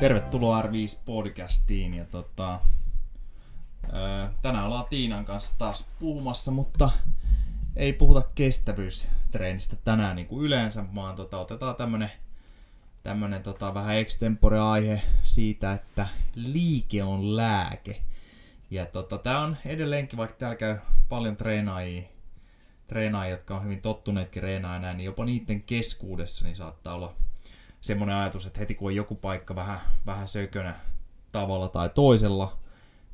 Tervetuloa R5 podcastiin ja tota, ää, tänään ollaan Tiinan kanssa taas puhumassa, mutta ei puhuta kestävyystreenistä tänään niin kuin yleensä, vaan tota, otetaan tämmönen, tämmönen tota, vähän extempore aihe siitä, että liike on lääke. Ja tota, tää on edelleenkin, vaikka täällä käy paljon treenaajia, treenaajia, jotka on hyvin tottuneetkin treenaamaan niin jopa niiden keskuudessa niin saattaa olla semmoinen ajatus, että heti kun on joku paikka vähän, vähän sökönä tavalla tai toisella,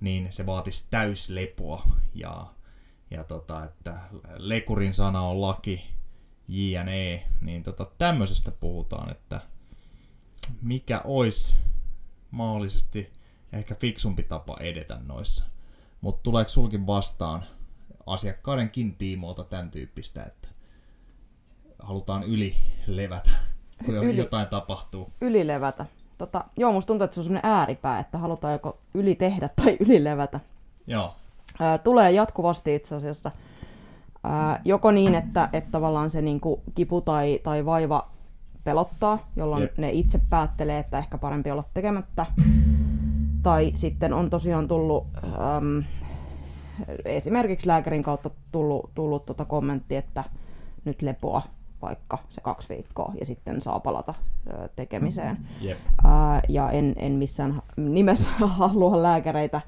niin se vaatisi täyslepoa. Ja, ja tota, että lekurin sana on laki, JNE, niin tota, tämmöisestä puhutaan, että mikä olisi mahdollisesti ehkä fiksumpi tapa edetä noissa. Mutta tuleeko sulkin vastaan asiakkaidenkin tiimoilta tämän tyyppistä, että halutaan yli levätä? Kun yli, jotain tapahtuu. Ylilevätä. Tota, joo, musta tuntuu, että se on semmoinen ääripää, että halutaan joko yli tehdä tai ylilevätä. Joo. Ää, tulee jatkuvasti itse asiassa. Ää, joko niin, että, että tavallaan se niinku kipu tai, tai vaiva pelottaa, jolloin Jep. ne itse päättelee, että ehkä parempi olla tekemättä. Tai sitten on tosiaan tullut äm, esimerkiksi lääkärin kautta tullut, tullut tota kommentti, että nyt lepoa vaikka se kaksi viikkoa ja sitten saa palata tekemiseen. Yep. Ää, ja en, en missään nimessä halua lääkäreitä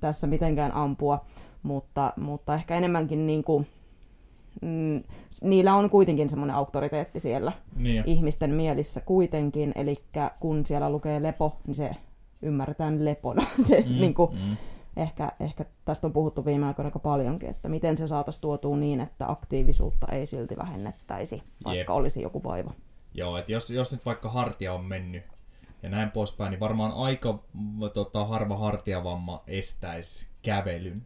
tässä mitenkään ampua, mutta, mutta ehkä enemmänkin niin kuin, mm, niillä on kuitenkin semmoinen auktoriteetti siellä niin. ihmisten mielissä kuitenkin, eli kun siellä lukee lepo, niin se ymmärretään lepona. se, mm, niin kuin, mm ehkä, ehkä tästä on puhuttu viime aikoina aika paljonkin, että miten se saataisiin tuotua niin, että aktiivisuutta ei silti vähennettäisi, vaikka Jep. olisi joku vaiva. Joo, että jos, jos nyt vaikka hartia on mennyt ja näin poispäin, niin varmaan aika tota, harva hartiavamma estäisi kävelyn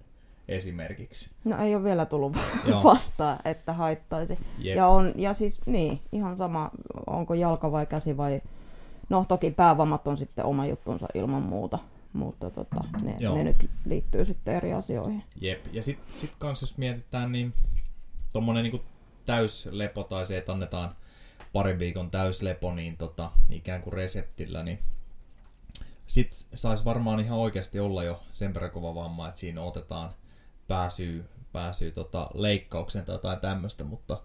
esimerkiksi. No ei ole vielä tullut vastaan, että haittaisi. Jep. Ja, on, ja siis niin, ihan sama, onko jalka vai käsi vai... No toki päävammat on sitten oma juttunsa ilman muuta mutta tota, ne, ne nyt liittyy sitten eri asioihin. Jep, ja sitten sit kans jos mietitään, niin tuommoinen niin täyslepo tai se, että annetaan parin viikon täyslepo niin tota, ikään kuin reseptillä, niin sitten saisi varmaan ihan oikeasti olla jo sen verran kova vamma, että siinä otetaan pääsyy, pääsyy tota, leikkauksen tai jotain tämmöistä, mutta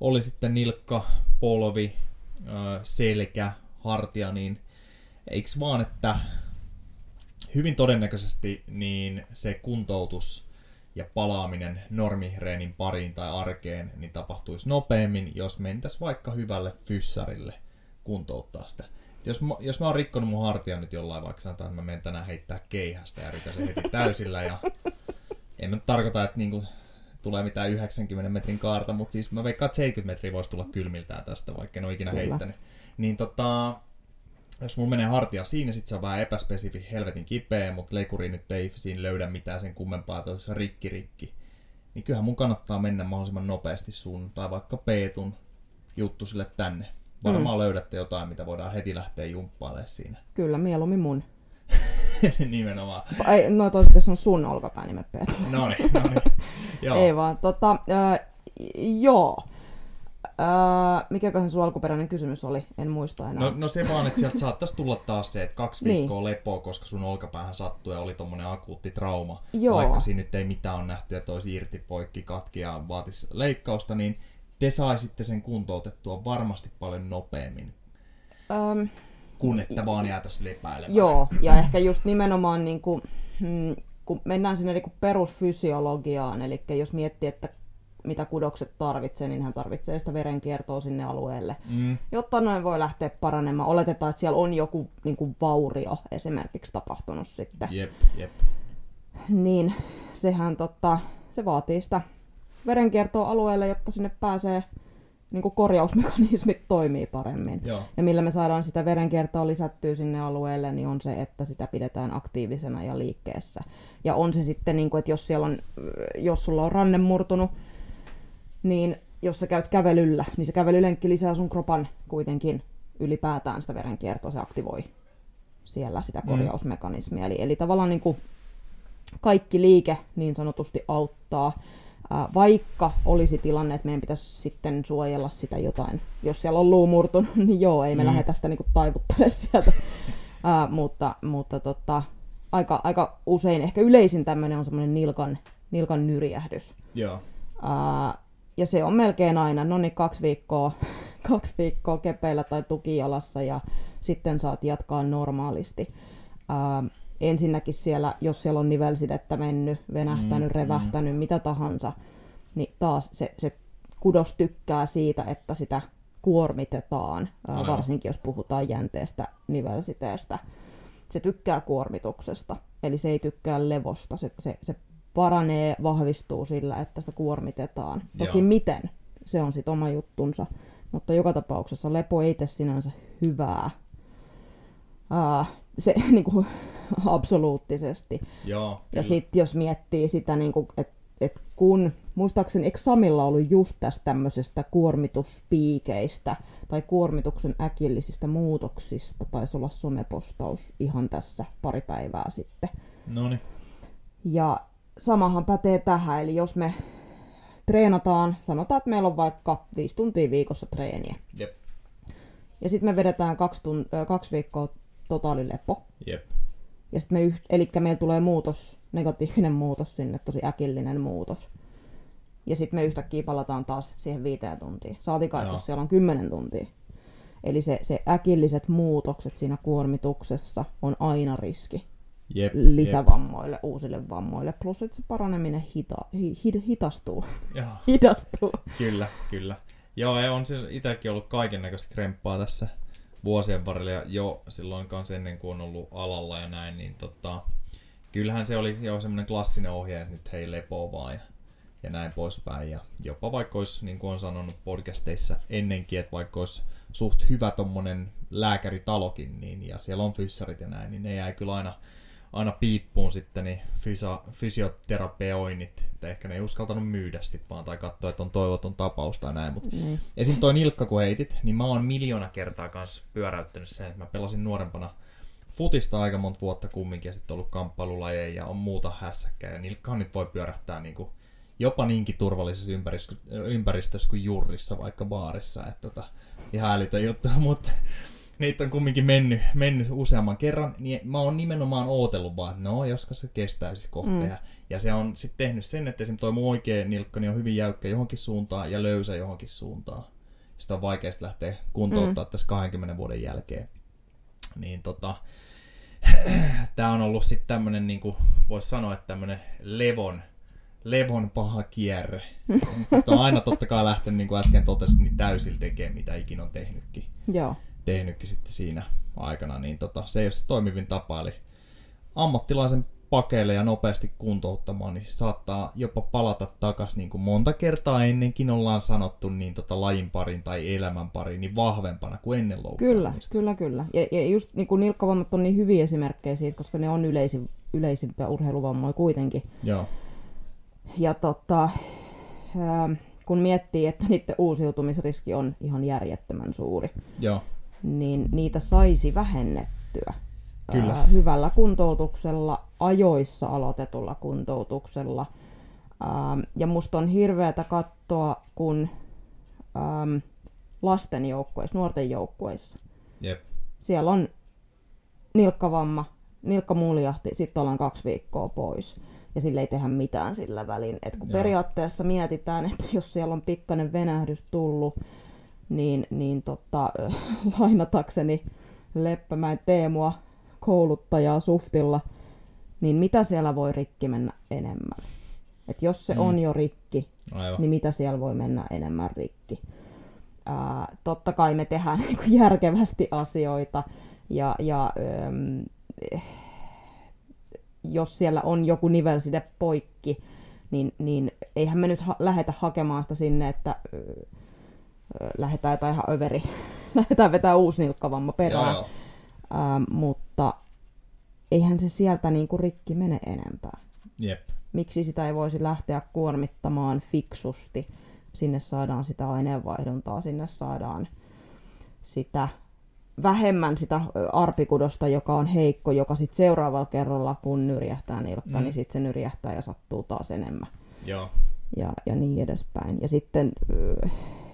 oli sitten nilkka, polvi, selkä, hartia, niin eikö vaan, että hyvin todennäköisesti niin se kuntoutus ja palaaminen normireenin pariin tai arkeen niin tapahtuisi nopeammin, jos mentäisiin vaikka hyvälle fyssarille kuntouttaa sitä. Jos, jos mä oon rikkonut mun hartia nyt jollain, vaikka sanotaan, että mä menen tänään heittää keihästä ja yritän sen heti täysillä ja en mä tarkoita, että niinku tulee mitään 90 metrin kaarta, mutta siis mä veikkaan, että 70 metriä voisi tulla kylmiltään tästä, vaikka en ole ikinä Kyllä. heittänyt. Niin tota, jos mulla menee hartia siinä, sit se on vähän epäspesifi, helvetin kipeä, mutta lekuri nyt ei siinä löydä mitään sen kummempaa, että olisi rikki rikki. Niin kyllähän mun kannattaa mennä mahdollisimman nopeasti sun, tai vaikka Peetun juttu sille tänne. Varmaan mm. löydätte jotain, mitä voidaan heti lähteä jumppailemaan siinä. Kyllä, mieluummin mun. Nimenomaan. Ei, no toiset, jos on sun olkapää, me Peetu. no niin, no niin. Joo. Ei vaan, tota, äh, joo. Öö, mikäköhän sun alkuperäinen kysymys oli? En muista enää. No, no se vaan, että sieltä saattaisi tulla taas se, että kaksi niin. viikkoa niin. lepoa, koska sun olkapäähän sattui ja oli tommonen akuutti trauma. Joo. Vaikka siinä nyt ei mitään on nähty, että olisi irti, poikki, katki ja vaatisi leikkausta, niin te saisitte sen kuntoutettua varmasti paljon nopeammin. Öm, kun että vaan jäätäisi lepäilemään. Joo, ja ehkä just nimenomaan niin kuin, mm, kun mennään sinne niin kuin perusfysiologiaan, eli jos miettii, että mitä kudokset tarvitsee, niin hän tarvitsee sitä verenkiertoa sinne alueelle, mm. jotta noin voi lähteä paranemaan. Oletetaan, että siellä on joku niin kuin vaurio esimerkiksi tapahtunut sitten. Jep, jep. Niin sehän totta, se vaatii sitä verenkiertoa alueelle, jotta sinne pääsee niin kuin korjausmekanismit toimii paremmin. Joo. Ja millä me saadaan sitä verenkiertoa lisättyä sinne alueelle, niin on se, että sitä pidetään aktiivisena ja liikkeessä. Ja on se sitten, niin kuin, että jos, siellä on, jos sulla on ranne murtunut, niin jos sä käyt kävelyllä, niin se kävelylenkki lisää sun kropan kuitenkin ylipäätään sitä verenkiertoa, se aktivoi siellä sitä mm. korjausmekanismia. Eli, eli tavallaan niin kuin kaikki liike niin sanotusti auttaa, vaikka olisi tilanne, että meidän pitäisi sitten suojella sitä jotain. Jos siellä on luu murtunut, niin joo, ei me mm. lähdetä sitä niin taivuttelemaan sieltä Ää, mutta mutta tota, aika, aika usein, ehkä yleisin tämmöinen on semmoinen nilkan, nilkan nyrjähdys. Joo. Ää, ja se on melkein aina, no niin kaksi viikkoa, kaksi viikkoa kepeillä tai tukijalassa ja sitten saat jatkaa normaalisti. Ää, ensinnäkin siellä, jos siellä on nivelsidettä mennyt, venähtänyt, Mm, revähtänyt, mitä tahansa, niin taas se, se kudos tykkää siitä, että sitä kuormitetaan, ää, Aivan. varsinkin jos puhutaan jänteestä nivelsiteestä. Se tykkää kuormituksesta, eli se ei tykkää levosta. Se, se, se paranee, vahvistuu sillä, että sitä kuormitetaan. Toki Joo. miten, se on sitten oma juttunsa. Mutta joka tapauksessa lepo ei tee sinänsä hyvää. Ää, se niin kuin, absoluuttisesti. Joo. Ja sitten jos miettii sitä, niin että et kun, muistaakseni, eikö Samilla ollut just tästä tämmöisestä kuormituspiikeistä tai kuormituksen äkillisistä muutoksista, taisi olla somepostaus ihan tässä pari päivää sitten. Noniin. Ja samahan pätee tähän, eli jos me treenataan, sanotaan, että meillä on vaikka viisi tuntia viikossa treeniä, Jep. ja sitten me vedetään kaksi, tun- ö, kaksi viikkoa totaalilepo, Jep. ja sitten me yht- eli meillä tulee muutos, negatiivinen muutos sinne, tosi äkillinen muutos. Ja sitten me yhtäkkiä palataan taas siihen viiteen tuntiin. Saatikaan, Joo. jos siellä on kymmenen tuntia. Eli se, se äkilliset muutokset siinä kuormituksessa on aina riski Jep. lisävammoille, uusille vammoille. Plus, että se paraneminen hita, hi, hi, hitastuu. Jep. Joo. Hidastuu. Kyllä, kyllä. Joo, ja on se itsekin ollut kaiken näköistä kremppaa tässä vuosien varrella ja jo silloin kanssa ennen kuin on ollut alalla ja näin, niin tota, kyllähän se oli jo semmoinen klassinen ohje, että nyt hei lepoa vaan ja, ja näin poispäin. Ja jopa vaikka olisi, niin kuin on sanonut podcasteissa ennenkin, että vaikka olisi suht hyvä tommonen lääkäritalokin, niin, ja siellä on fyssarit ja näin, niin ne jäi kyllä aina, aina piippuun sitten niin fysa, fysioterapeoinnit, että ehkä ne ei uskaltanut myydä sit vaan tai katsoa, että on toivoton tapaus tai näin, mutta Niin. Esim. toi nilkka kun heitit, niin mä oon miljoona kertaa kanssa pyöräyttänyt sen, että mä pelasin nuorempana futista aika monta vuotta kumminkin ja sitten ollut kamppailulajeja ja on muuta hässäkkää ja nilkkaan nyt voi pyörähtää niinku jopa niinkin turvallisessa ympäristössä, ympäristössä kuin jurrissa vaikka baarissa, että tota, ihan älytön juttu, mutta niitä on kumminkin mennyt, mennyt useamman kerran, niin mä oon nimenomaan ootellut vaan, että no, joska se kestäisi kohta Mm. Ja se on sitten tehnyt sen, että esimerkiksi toi mun oikea nilkka niin on hyvin jäykkä johonkin suuntaan ja löysä johonkin suuntaan. Sitä on vaikea sit lähteä kuntouttaa mm. tässä 20 vuoden jälkeen. Niin tota, tää on ollut sitten tämmönen, niinku, voisi sanoa, että tämmönen levon, levon paha kierre. Sitten on aina totta kai lähtenyt, niin kuin äsken totesit, niin täysillä tekemään, mitä ikinä on tehnytkin Joo. Tehnytkin sitten siinä aikana, niin tota, se ei ole se toimivin tapa. Eli ammattilaisen pakeille ja nopeasti kuntouttamaan, niin saattaa jopa palata takaisin, niin kuin monta kertaa ennenkin ollaan sanottu, niin tota lajin parin tai elämän pariin, niin vahvempana kuin ennen Kyllä, loukkaantumista. kyllä, kyllä. Ja, ja just niin kuin nilkkavammat on niin hyviä esimerkkejä siitä, koska ne on yleisin, yleisimpiä urheiluvammoja kuitenkin. Joo, Ja tota, kun miettii, että niiden uusiutumisriski on ihan järjettömän suuri, joo, niin niitä saisi vähennettyä. Kyllä. Ää, hyvällä kuntoutuksella, ajoissa aloitetulla kuntoutuksella. Ää, ja musta on hirveätä katsoa, kun äm, lasten joukkueissa, nuorten joukkueissa, jep, siellä on nilkkavamma, nilkka muljahti, sitten ollaan kaksi viikkoa pois. Ja sille ei tehdä mitään sillä välin. Et kun Joo. periaatteessa mietitään, että jos siellä on pikkainen venähdys tullut, niin, niin tota, lainatakseni Leppämäen Teemua kouluttajaa Suftilla, niin mitä siellä voi rikki mennä enemmän? Et jos se Mm. on jo rikki, aivan. niin mitä siellä voi mennä enemmän rikki. Ää, totta kai me tehdään niin kuin järkevästi asioita ja, ja äm, eh, jos siellä on joku nivelside poikki, niin, niin eihän me nyt ha- lähetä hakemaan sitä sinne, että ö, lähdetään jotain ihan överi, lähdetään vetää uusi nilkkavamma Joo, perään. joo. Ähm, mutta eihän se sieltä niin kuin rikki mene enempää Jep, miksi sitä ei voisi lähteä kuormittamaan fiksusti. Sinne saadaan sitä aineenvaihduntaa, sinne saadaan sitä vähemmän sitä arpikudosta, joka on heikko, joka sitten seuraavalla kerralla, kun nyrjähtää nilkka, Mm. mm. niin sitten se nyrjähtää ja sattuu taas enemmän. joo, Ja, ja niin edespäin. Ja sitten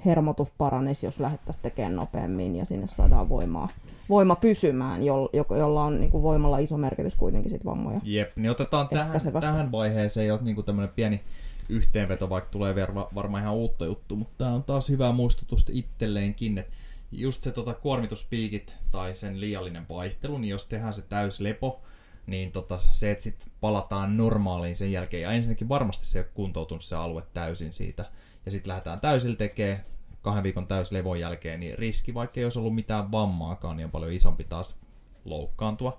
hermotus paranisi, jos lähdettäisiin tekemään nopeammin ja sinne saadaan voimaa, voima pysymään, jo, jo, jolla on niin kuin voimalla iso merkitys kuitenkin sit vammoja. Jep, niin otetaan tähän, tähän vaiheeseen jo niin tämmöinen pieni yhteenveto, vaikka tulee varma, varmaan ihan uutta juttu, mutta tämä on taas hyvä muistutus itselleenkin, että just se tota, kuormituspiikit tai sen liiallinen vaihtelu, niin jos tehdään se täys lepo, niin tota, se, että sitten palataan normaaliin sen jälkeen, ja ensinnäkin varmasti se ei ole kuntoutunut se alue täysin siitä, ja sitten lähdetään täysillä tekemään kahden viikon täyslevon jälkeen, niin riski, vaikka ei olisi ollut mitään vammaakaan, niin on paljon isompi taas loukkaantua.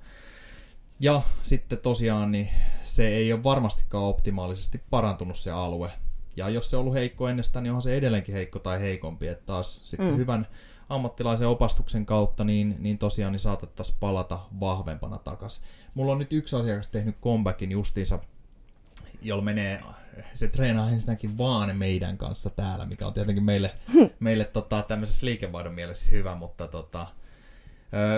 Ja sitten tosiaan niin se ei ole varmastikaan optimaalisesti parantunut se alue. Ja jos se on ollut heikko ennestään, niin onhan se edelleenkin heikko tai heikompi. Että taas sitten mm. hyvän ammattilaisen opastuksen kautta, niin, niin tosiaan niin saatettaisiin palata vahvempana takas. Mulla on nyt yksi asiakas tehnyt comebackin justiinsa, jolla menee, se treenaa ensinnäkin vaan meidän kanssa täällä, mikä on tietenkin meille, meille tota, tämmöisessä liikevaihdon mielessä hyvä, mutta tota,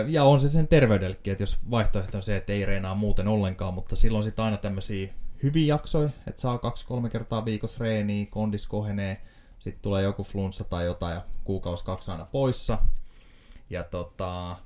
ja on se sen terveydellekin, että jos vaihtoehto on se, että ei reenaa muuten ollenkaan, mutta silloin sitten aina tämmöisiä hyviä jaksoja, että saa kaksi-kolme kertaa viikossa reeniä, kondis kohenee, sitten tulee joku flunssa tai jotain ja kuukausi kaksi aina poissa. Ja tota,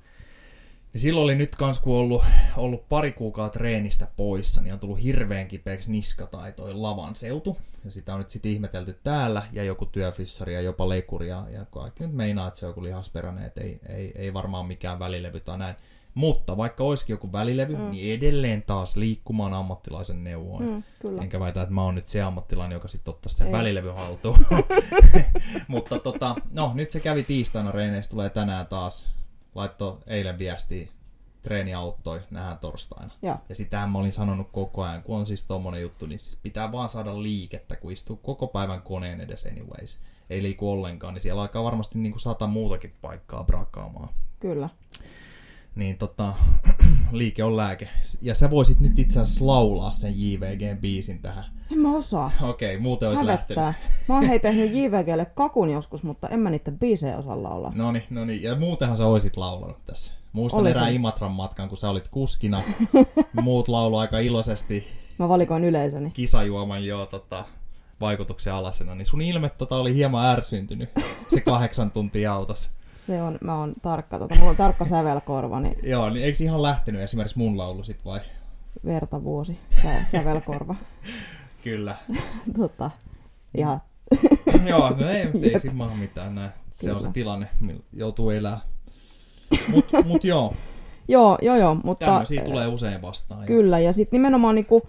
niin silloin oli nyt kans, kun ollut, ollut pari kuukautta treenistä poissa, niin on tullut hirveän kipeäksi niska tai toi lavan seutu. Ja sitä on nyt sitten ihmetelty täällä, ja joku työfyssari ja jopa lekuri, ja, ja kaikki nyt meinaa, että se on joku lihasperäinen, että ei, ei, ei varmaan mikään välilevy tai näin. Mutta vaikka olisikin joku välilevy, mm. niin edelleen taas liikkumaan ammattilaisen neuvoin. Mm, kyllä. Enkä väitä, että mä oon nyt se ammattilainen, joka sitten ottaa sen Ei. välilevy haltuun. Mutta tota, no, nyt se kävi tiistaina reeneissä, tulee tänään taas. Laitto eilen viestiä, treeni auttoi, nähdään torstaina. Ja, ja sitähän mä olin sanonut koko ajan, kun on siis tommonen juttu, niin siis pitää vaan saada liikettä, kun istuu koko päivän koneen edes anyways. Ei liiku ollenkaan, niin siellä alkaa varmasti niin kuin sata muutakin paikkaa brakaamaan. Kyllä niin tota, liike on lääke. Ja sä voisit nyt itse asiassa laulaa sen JVG-biisin tähän. En mä osaa. Okei, okay, muuten olisi Hävettää. lähtenyt. Mä oon hei tehnyt JVGlle kakun joskus, mutta en mä niitä biisejä osaa laulaa. No niin, no niin. Ja muutenhan sä oisit laulanut tässä. Muistan Olisin. erään Imatran matkan, kun sä olit kuskina. Muut laulu aika iloisesti. Mä valikoin yleisöni. Kisajuoman joo tota, vaikutuksen alasena. Niin sun ilme tota, oli hieman ärsyntynyt se kahdeksan tuntia autossa. Se on, mä oon tarkka, tota, mulla on tarkka sävelkorva. Niin... Joo, niin eikö ihan lähtenyt esimerkiksi mun laulu sit vai? Vertavuosi, sä, sävelkorva. Kyllä. tota, ja... Joo, no ei, ei siinä maha mitään näin. Se Kyllä. on se tilanne, millä joutuu elää. Mut, mut joo. joo, joo, joo, mutta... Tämmöisiä tulee usein vastaan. Kyllä, ja sitten nimenomaan niinku,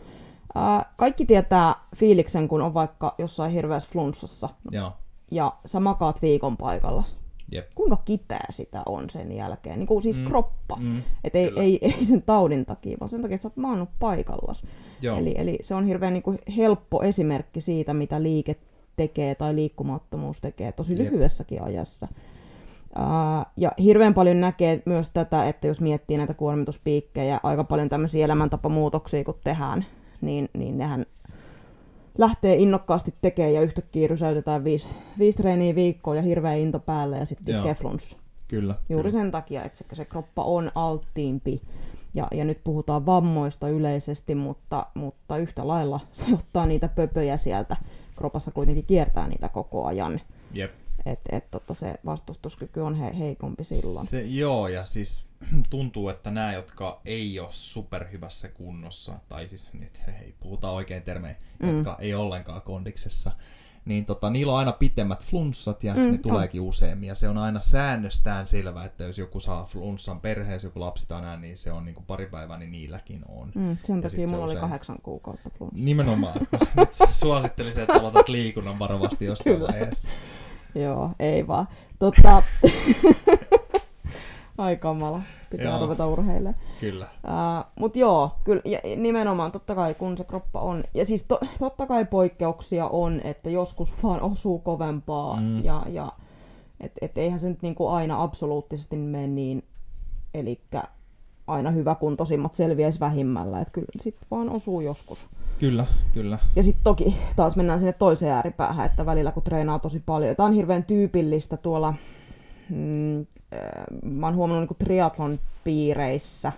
äh, kaikki tietää fiiliksen, kun on vaikka jossain hirveässä flunssassa. Joo. Ja sä makaat viikon paikalla. Jep. Kuinka kipeä sitä on sen jälkeen, niin kuin siis mm. kroppa. Mm. Et ei, ei, ei, sen taudin takia, vaan sen takia, että sä oot maannut paikallas. Eli, eli se on hirveän niin kuin helppo esimerkki siitä, mitä liike tekee tai liikkumattomuus tekee tosi Jep. lyhyessäkin ajassa. Uh, ja hirveän paljon näkee myös tätä, että jos miettii näitä kuormituspiikkejä, aika paljon tämmöisiä elämäntapamuutoksia kun tehdään, niin, niin nehän lähtee innokkaasti tekemään ja yhtäkkiä rysäytetään viisi, viisi treeniä viikkoa ja hirveä into päälle ja sitten iskee flunssa. Kyllä. Juuri kyllä. sen takia, että se, se kroppa on alttiimpi. Ja, ja nyt puhutaan vammoista yleisesti, mutta, mutta yhtä lailla se ottaa niitä pöpöjä sieltä. Kropassa kuitenkin kiertää niitä koko ajan. Jep. Että et, tota se vastustuskyky on he, heikompi silloin. Se, joo, ja siis tuntuu, että nämä, jotka ei ole superhyvässä kunnossa, tai siis nyt hei, puhutaan oikein termejä, mm. jotka ei ollenkaan kondiksessa, niin tota, niillä on aina pitemmät flunssat ja mm, ne tuleekin on. useammin. Ja se on aina säännöstään selvä, että jos joku saa flunssan perheessä, joku lapsi tai näin, niin se on niin kuin pari päivää, niin niilläkin on. Mm, sen takia mulla usein... oli kahdeksan kuukautta flunssa. Nimenomaan. Nyt suosittelisin, että aloitat liikunnan varovasti jossain vaiheessa. Joo, ei vaan. Totta... Ai kamala, pitää joo. ruveta urheilemaan. Kyllä. Uh, Mutta joo, kyllä, ja nimenomaan totta kai kun se kroppa on, ja siis to, totta kai poikkeuksia on, että joskus vaan osuu kovempaa, mm. ja, ja et, et eihän se nyt niinku aina absoluuttisesti mene niin, eli aina hyvä kuntoisimmat selviäisi vähimmällä, että kyllä sitten vaan osuu joskus. Kyllä, kyllä. Ja sitten toki taas mennään sinne toiseen ääripäähän, että välillä kun treenaa tosi paljon. Tämä on hirveän tyypillistä tuolla, mm, äh, mä oon huomannut niin triathlon piireissä,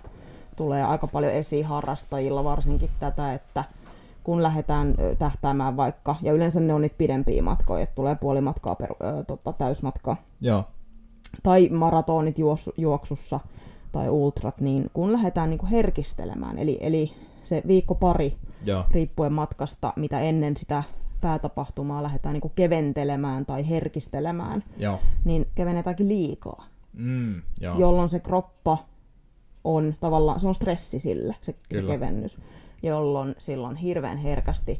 tulee aika paljon esiharrastajilla varsinkin tätä, että kun lähdetään tähtäämään vaikka, ja yleensä ne on niitä pidempiä matkoja, että tulee puoli matkaa per, ö, tota, täysmatkaa, Joo. tai maratonit juos, juoksussa, tai ultrat, niin kun lähdetään niin kuin herkistelemään, eli, eli se viikko pari, Joo. riippuen matkasta, mitä ennen sitä päätapahtumaa lähdetään niin kuin keventelemään tai herkistelemään, Joo. niin kevennetäänkin liikaa, Mm, joo. jolloin se kroppa on tavallaan, se on stressi sille, se, se kevennys, jolloin silloin hirveän herkästi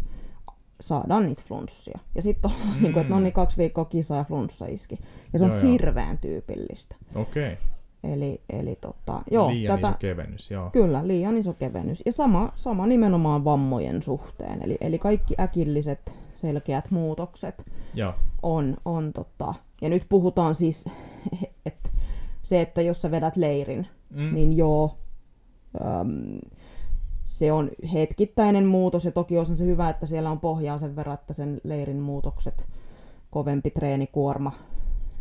saadaan niitä flunssia. Ja sitten on, mm. niin kuin, että no niin kaksi viikkoa kisa ja flunssa iski. Ja se on Joo, joo. hirveän tyypillistä. Okei. Eli, eli tota, joo, Liian tätä, iso kevennys, joo. Kyllä, liian iso kevennys. Ja sama, sama nimenomaan vammojen suhteen. Eli, eli kaikki äkilliset selkeät muutokset Joo. on, on tota, ja nyt puhutaan siis, että se, että jos sä vedät leirin, Mm. niin joo, äm, se on hetkittäinen muutos ja toki on se hyvä, että siellä on pohjaa sen verran, että sen leirin muutokset, kovempi treenikuorma,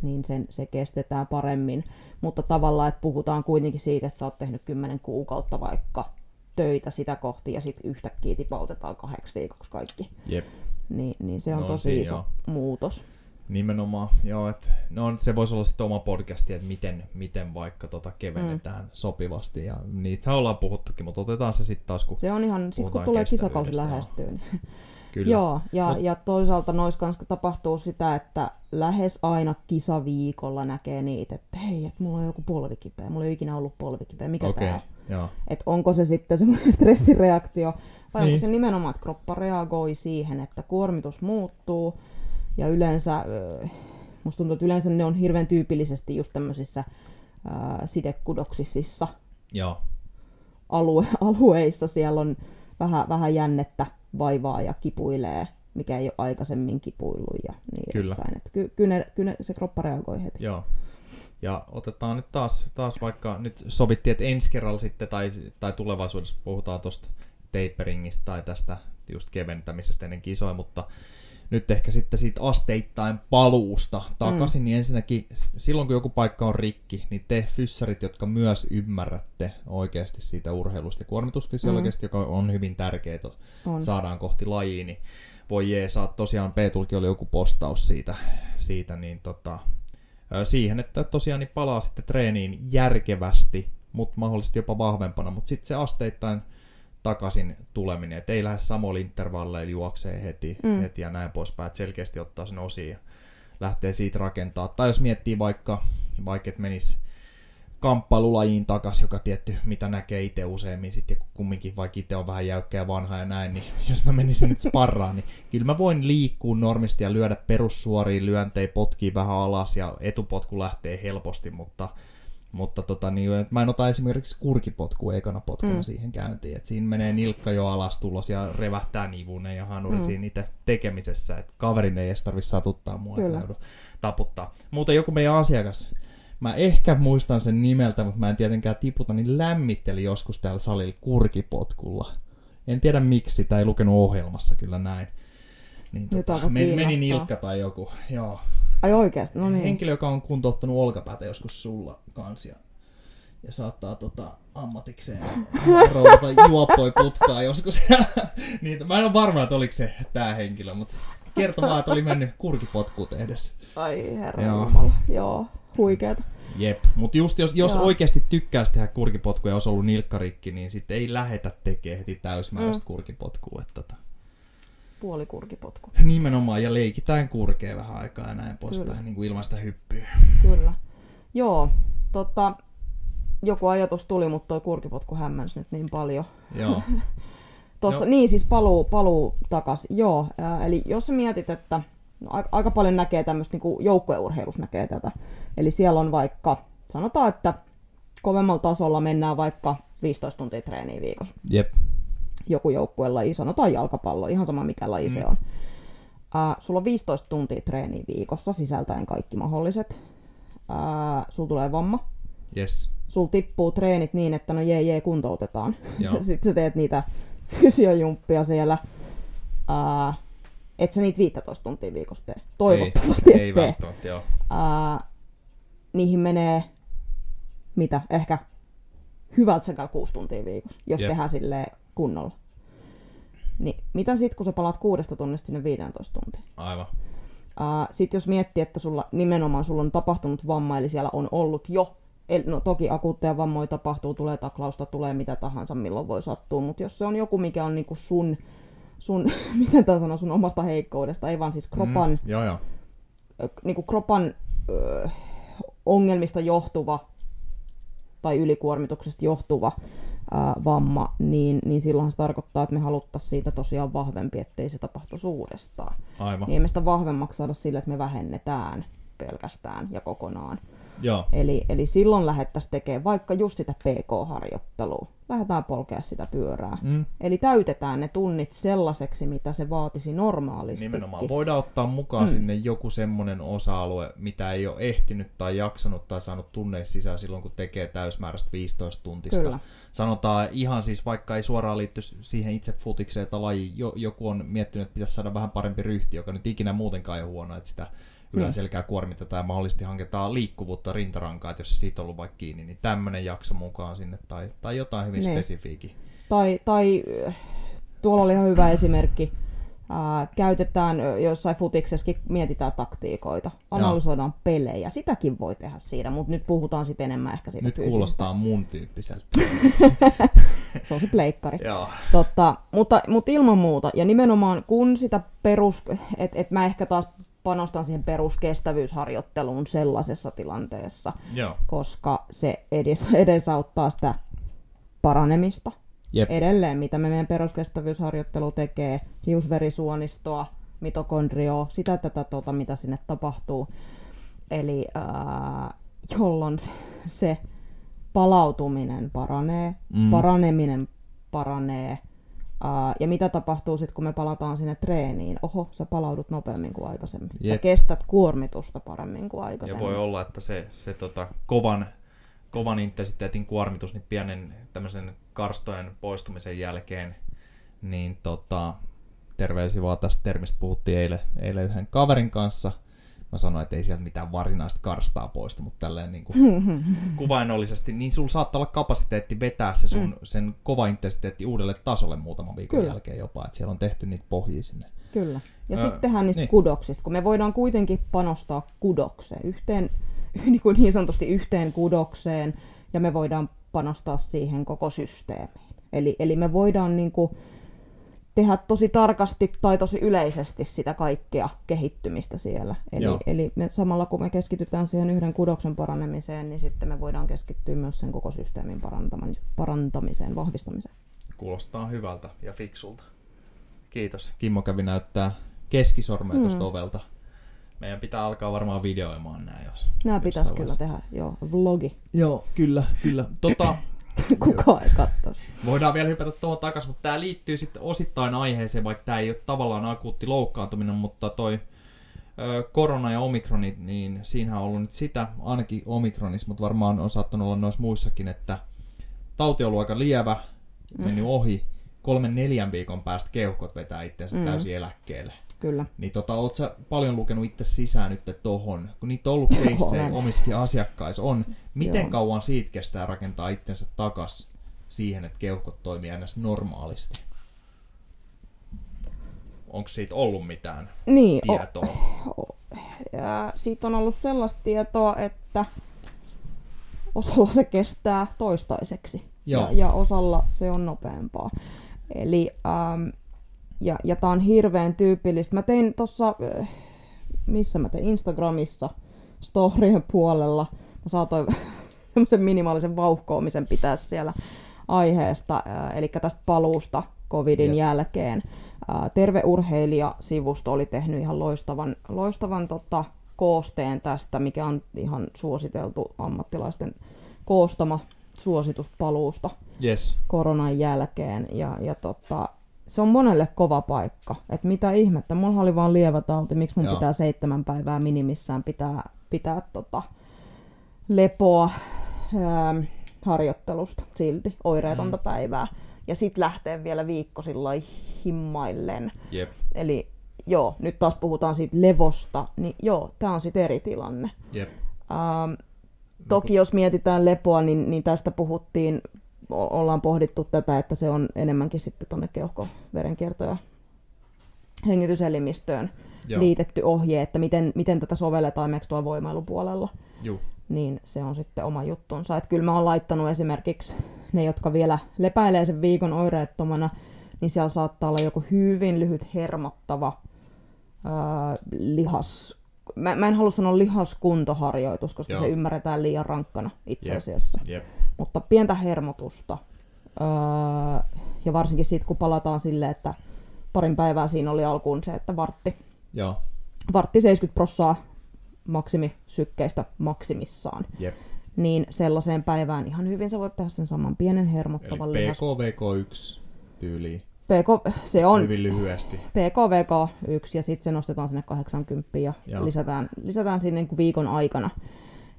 niin sen, se kestetään paremmin. Mutta tavallaan, että puhutaan kuitenkin siitä, että sä oot tehnyt 10 kuukautta vaikka töitä sitä kohti ja sitten yhtäkkiä tipautetaan kahdeksi viikoksi kaikki. Jep. Niin, niin se on No, tosi iso joo. muutos. Nimenomaan, joo, et, no se voisi olla sitten oma podcasti, että miten, miten vaikka tota kevennetään mm. sopivasti, ja niitä ollaan puhuttukin, mutta otetaan se sitten taas, kun Se on ihan, sit kun tulee kisakausi kestävyydestä, lähestyy. Niin. Kyllä. Joo, ja, Mut- ja toisaalta nois kanssa tapahtuu sitä, että lähes aina kisaviikolla näkee niitä, että hei, että mulla on joku polvikipeä, mulla ei ole ikinä ollut polvikipeä, mikä on? joo. Että onko se sitten semmoinen stressireaktio, vai Niin. onko se nimenomaan, että kroppa reagoi siihen, että kuormitus muuttuu, ja yleensä, musta tuntuu, että yleensä ne on hirveän tyypillisesti just tämmöisissä ää, sidekudoksisissa Joo, alue, alueissa siellä on vähän, vähän jännettä, vaivaa ja kipuilee, mikä ei ole aikaisemmin kipuillut ja niin Kyllä. edespäin. Et ky, kyllä, ne, kyllä ne, se kroppa reagoi heti. joo. Ja otetaan nyt taas, taas vaikka, nyt sovittiin, että ensi kerralla sitten, tai, tai tulevaisuudessa puhutaan tuosta taperingista tai tästä just keventämisestä ennen kisoja, mutta nyt ehkä sitten siitä asteittain paluusta takaisin, mm. niin ensinnäkin silloin kun joku paikka on rikki, niin te fyssarit, jotka myös ymmärrätte oikeasti siitä urheilusta ja kuormitusfysiologista, mm. joka on hyvin tärkeää, On. saadaan kohti lajiin, niin voi jeesaa. Tosiaan Peetulki oli joku postaus siitä, siitä niin tota, siihen, että tosiaan niin palaa sitten treeniin järkevästi, mutta mahdollisesti jopa vahvempana, mutta sitten se asteittain takaisin tuleminen, että ei lähde samoilla intervalleilla juoksee heti, mm. Heti ja näin poispäin, että selkeästi ottaa sen osiin ja lähtee siitä rakentaa. Tai jos miettii vaikka, vaikka että menisi kamppailulajiin takas, joka tietty, mitä näkee itse useimmin sitten, ja kumminkin vaikka itse on vähän jäykkä ja vanha ja näin, niin jos mä menisin nyt sparraan, niin kyllä mä voin liikkua normisti ja lyödä perussuoriin lyöntejä, potkii vähän alas ja etupotku lähtee helposti, mutta mutta tota, niin, et mä en ota esimerkiksi kurkipotkua ekana potkuna mm. Siihen käyntiin. Et siinä menee nilkka jo alas tulos ja revähtää nivunen ja hanuri mm. Siinä itse tekemisessä. Et kaverin ei edes tarvitse satuttaa mua, että taputtaa. Muuten joku meidän asiakas, mä ehkä muistan sen nimeltä, mutta mä en tietenkään tiputa, niin lämmitteli joskus täällä salilla kurkipotkulla. En tiedä miksi, sitä ei lukenut ohjelmassa kyllä näin. Niin tota, meni, meni nilkka tai joku, joo. Ai oikeasti, no niin. Henkilö, joka on kuntouttanut olkapäätä joskus sulla kanssa ja, ja saattaa tota, ammatikseen roudata juoppoi putkaa joskus. Niitä, mä en ole varma, että oliko se tämä henkilö, mutta kertoo vaan, että oli mennyt kurkipotkuun tehdessä. Ai herra Joo. Jumala. Joo, huikeeta. Jep, mutta just jos, jos Joo. oikeasti tykkäisi tehdä kurkipotkuja ja olisi ollut nilkkarikki, niin sitten ei lähetä tekemään heti täysmääräistä. Mm. kurkipotkua. Että tota, Puolikurkipotku. nimenomaan, ja leikitään kurkea vähän aikaa ja näin poispäin, niin kuin ilman sitä hyppyä. Kyllä. Joo, tota, joku ajatus tuli, mutta toi kurkipotku hämmensi nyt niin paljon. Joo, Tossa, No. Niin, siis paluu, paluu takas. Joo, ää, eli jos mietit, että no, aika, aika paljon näkee tämmöistä niin joukkueurheilussa näkee tätä. Eli siellä on vaikka, sanotaan, että kovemmalla tasolla mennään vaikka 15 tuntia treeniä viikossa. jep, Joku joukkuelaji, sanotaan jalkapallo, ihan sama mikä laji mm. se on. Ää, sulla on 15 tuntia treeniä viikossa, sisältäen kaikki mahdolliset. Ää, sulla tulee vamma, yes, sulla tippuu treenit niin, että no jee jee kuntoutetaan. Joo. Sitten sä teet niitä fysiojumppia siellä. Ää, et sä niitä 15 tuntia viikossa tee. Toivottavasti ei, et ei tee. välttämättä, joo. Ää, niihin menee, mitä, ehkä hyvältä sekä 6 tuntia viikossa, jos Jep. tehdään silleen kunnolla. Niin mitä sitten, kun sä palaat kuudesta tunnista sinne 15 tuntiin? Aivan. Uh, sitten jos miettii, että sulla nimenomaan sulla on tapahtunut vamma, eli siellä on ollut jo, el, no toki akuutteja vammoja tapahtuu, tulee taklausta, tulee mitä tahansa, milloin voi sattua, mutta jos se on joku, mikä on niinku sun, sun miten tämä sanoo, sun omasta heikkoudesta, ei vaan siis kropan, Mm, joo, joo. niinku kropan ö, ongelmista johtuva tai ylikuormituksesta johtuva ää, vamma, niin, niin silloinhan se tarkoittaa, että me haluttaisiin siitä tosiaan vahvempi, ettei se tapahtuisi uudestaan. Aivan. Niin emme sitä vahvemmaksi saada sillä, että me vähennetään pelkästään ja kokonaan. Joo. Eli, eli silloin lähdettäisiin tekemään vaikka just sitä PK-harjoittelua. Lähdetään polkea sitä pyörää. Mm. Eli täytetään ne tunnit sellaiseksi, mitä se vaatisi normaalisti. Nimenomaan. Voidaan ottaa mukaan mm. sinne joku semmoinen osa-alue, mitä ei ole ehtinyt tai jaksanut tai saanut tunneissa sisään silloin, kun tekee täysmääräistä 15 tuntista. Kyllä. Sanotaan ihan siis, vaikka ei suoraan liitty siihen itse futikseen tai lajiin, jo, joku on miettinyt, että pitäisi saada vähän parempi ryhti, joka nyt ikinä muutenkaan ei ole huono, että sitä yläselkää kuormitetaan ja mahdollisesti hankitaan liikkuvuutta rintarankaa, että jos se siitä on ollut vaikka kiinni, niin tämmöinen jakso mukaan sinne tai, tai jotain hyvin Niin. spesifiikin. Tai, tai äh, tuolla oli ihan hyvä esimerkki. Ää, käytetään ö, jossain futiksessakin, mietitään taktiikoita, analysoidaan pelejä. Sitäkin voi tehdä siinä, mutta nyt puhutaan sitten enemmän ehkä siitä Nyt fyysisestä. kuulostaa mun tyyppiseltä. Se on se pleikkari. Joo. Totta, mutta, mutta ilman muuta. Ja nimenomaan kun sitä perus... Että et mä ehkä taas panostan siihen peruskestävyysharjoitteluun sellaisessa tilanteessa, Joo. koska se edes, edesauttaa sitä paranemista. Jep. Edelleen, mitä me meidän peruskestävyysharjoittelu tekee, hiusverisuonistoa, mitokondrioa, sitä tätä tota, mitä sinne tapahtuu. Eli ää, jolloin se, se palautuminen paranee, Mm. mm. paraneminen paranee. Ää, ja mitä tapahtuu sitten, kun me palataan sinne treeniin? Oho, sä palaudut nopeammin kuin aikaisemmin. Sä Jep. kestät kuormitusta paremmin kuin Ja aikaisemmin. voi olla, että se, se tota, kovan, kovan intensiteetin kuormitus niin pienen tämmöisen karstojen poistumisen jälkeen, niin tota, terveisiä vaan tästä termistä puhuttiin eilen, eilen yhden kaverin kanssa. Mä sanoin, että ei sieltä mitään varsinaista karstaa poistu, mutta tälleen niin kuin kuvainnollisesti, niin sulla saattaa olla kapasiteetti vetää se sun, sen kova intensiteetti uudelle tasolle muutaman viikon Kyllä. jälkeen jopa, että siellä on tehty niitä pohjia sinne. Kyllä. Ja Ö, sitten tehdään niistä niin. kudoksista, kun me voidaan kuitenkin panostaa kudokseen, yhteen, niin, kuin niin sanotusti yhteen kudokseen, ja me voidaan panostaa siihen koko systeemiin. Eli, eli me voidaan niin kuin tehdä tosi tarkasti tai tosi yleisesti sitä kaikkea kehittymistä siellä. Eli, Joo. eli me, samalla kun me keskitytään siihen yhden kudoksen paranemiseen, niin sitten me voidaan keskittyä myös sen koko systeemin parantamiseen, parantamiseen vahvistamiseen. Kuulostaa hyvältä ja fiksulta. Kiitos. Kimmo kävi näyttää keskisormea Mm. tuosta ovelta. Meidän pitää alkaa varmaan videoimaan nämä, jos... Nämä pitäisi kyllä tehdä, joo, vlogi. Joo, kyllä, kyllä. Tota, Kukaan ei katsoisi. voidaan vielä hypätä tuohon takaisin, mutta tämä liittyy sitten osittain aiheeseen, vaikka tämä ei ole tavallaan akuutti loukkaantuminen, mutta toi korona ja omikroni, niin siinähän on ollut nyt sitä, ainakin omikronissa, mutta varmaan on saattanut olla noissa muissakin, että tauti on ollut aika lievä, mennyt ohi, kolmen neljän viikon päästä keuhkot vetää itsensä Mm. täysin eläkkeelle. Kyllä. Niin tota, oot sä paljon lukenut itse sisään nyt tohon, kun niitä on ollut keissejä omissakin asiakkaissa on. Miten Joo. kauan siitä kestää rakentaa itsensä takas siihen, että keuhkot toimii aina normaalisti? Onko siitä ollut mitään Niin, tietoa? o, ja siitä on ollut sellaista tietoa, että osalla se kestää toistaiseksi Joo. ja, ja osalla se on nopeampaa. Eli, ähm, ja, ja tämä on hirveän tyypillistä. Mä tein tuossa, missä mä tein, Instagramissa, storien puolella. Mä saatoin semmoisen minimaalisen vauhkoamisen pitää siellä aiheesta, äh, eli tästä paluusta covidin Jep. jälkeen. Äh, Terve urheilija-sivusto oli tehnyt ihan loistavan, loistavan tota, koosteen tästä, mikä on ihan suositeltu ammattilaisten koostama suositus paluusta Yes. koronan jälkeen. Ja, ja tota, se on monelle kova paikka. Että mitä ihmettä, mulla oli vaan lievä tauti, miksi mun Joo. pitää seitsemän päivää minimissään pitää, pitää tota, lepoa ää, harjoittelusta silti, oireetonta Mm. päivää. Ja sit lähtee vielä viikko sillä himmaillen. Jep. Eli joo, nyt taas puhutaan siitä levosta, niin joo, tämä on sitten eri tilanne. Jep. Ähm, toki jos mietitään lepoa, niin, niin tästä puhuttiin ollaan pohdittu tätä, että se on enemmänkin sitten tuonne keuhkoverenkierto- ja hengityselimistöön Joo. liitetty ohje, että miten, miten tätä sovelletaan esimerkiksi tuolla voimailupuolella, Juu. niin se on sitten oma juttunsa. Että kyllä mä oon laittanut esimerkiksi ne, jotka vielä lepäilee sen viikon oireettomana, niin siellä saattaa olla joku hyvin lyhyt hermottava ää, lihas... Mä, mä en halua sanoa lihaskuntoharjoitus, koska Joo. se ymmärretään liian rankkana itse asiassa. Jep. Mutta pientä hermotusta. Öö, ja varsinkin siitä, kun palataan silleen, että parin päivää siinä oli alkuun se, että vartti, Joo. vartti 70 prossaa maksimisykkeistä maksimissaan. Jep. Niin sellaiseen päivään ihan hyvin sä voit tehdä sen saman pienen hermottavan Eli lihas. PKVK1 tyyliin. PK, se on Hyvin lyhyesti. PKVK 1 ja sitten se nostetaan sinne 80 ja Joo. lisätään, lisätään sinne niin viikon aikana.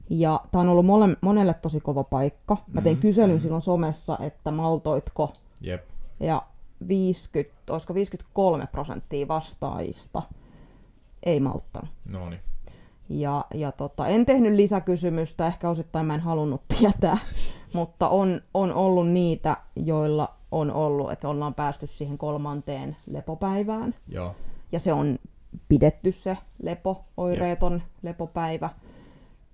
Ja tämä on ollut mole, monelle tosi kova paikka. Mä tein Mhm, kyselyn mhm. silloin somessa, että maltoitko Jep. ja 50, olisiko 53 prosenttia vastaajista ei malttanut. No niin. Ja, ja tota, en tehnyt lisäkysymystä, ehkä osittain mä en halunnut tietää, mutta on, on ollut niitä, joilla on ollut, että ollaan päästy siihen kolmanteen lepopäivään. Joo. Ja se on pidetty se lepo, oireeton lepopäivä.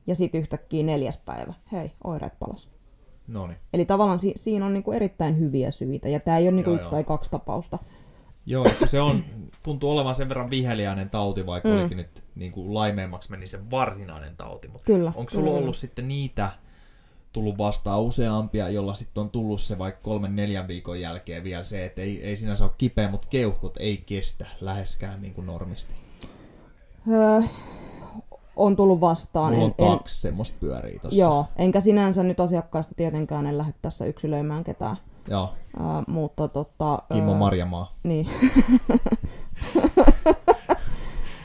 Ja sitten yhtäkkiä neljäs päivä, hei, oireet palas. No niin. Eli tavallaan si- siinä on niinku erittäin hyviä syitä, ja tämä ei ole niinku Joo, yksi joo. tai kaksi tapausta. Joo, se on, tuntuu olevan sen verran viheliäinen tauti, vaikka Mm. olikin nyt niin kuin laimeemmaksi meni se varsinainen tauti. Mutta Kyllä. onko sulla kyllä. ollut sitten niitä tullut vastaan useampia, jolla sitten on tullut se vaikka kolmen neljän viikon jälkeen vielä se, että ei, ei sinänsä ole kipeä, mutta keuhkot ei kestä läheskään niin kuin normisti. Öö, on tullut vastaan. Mulla on en, en, kaksi semmoista pyörii tossa. Joo, enkä sinänsä nyt asiakkaista tietenkään en lähde tässä yksilöimään ketään. Joo. Ää, mutta tota... Kimmo ää, Marjamaa. Niin.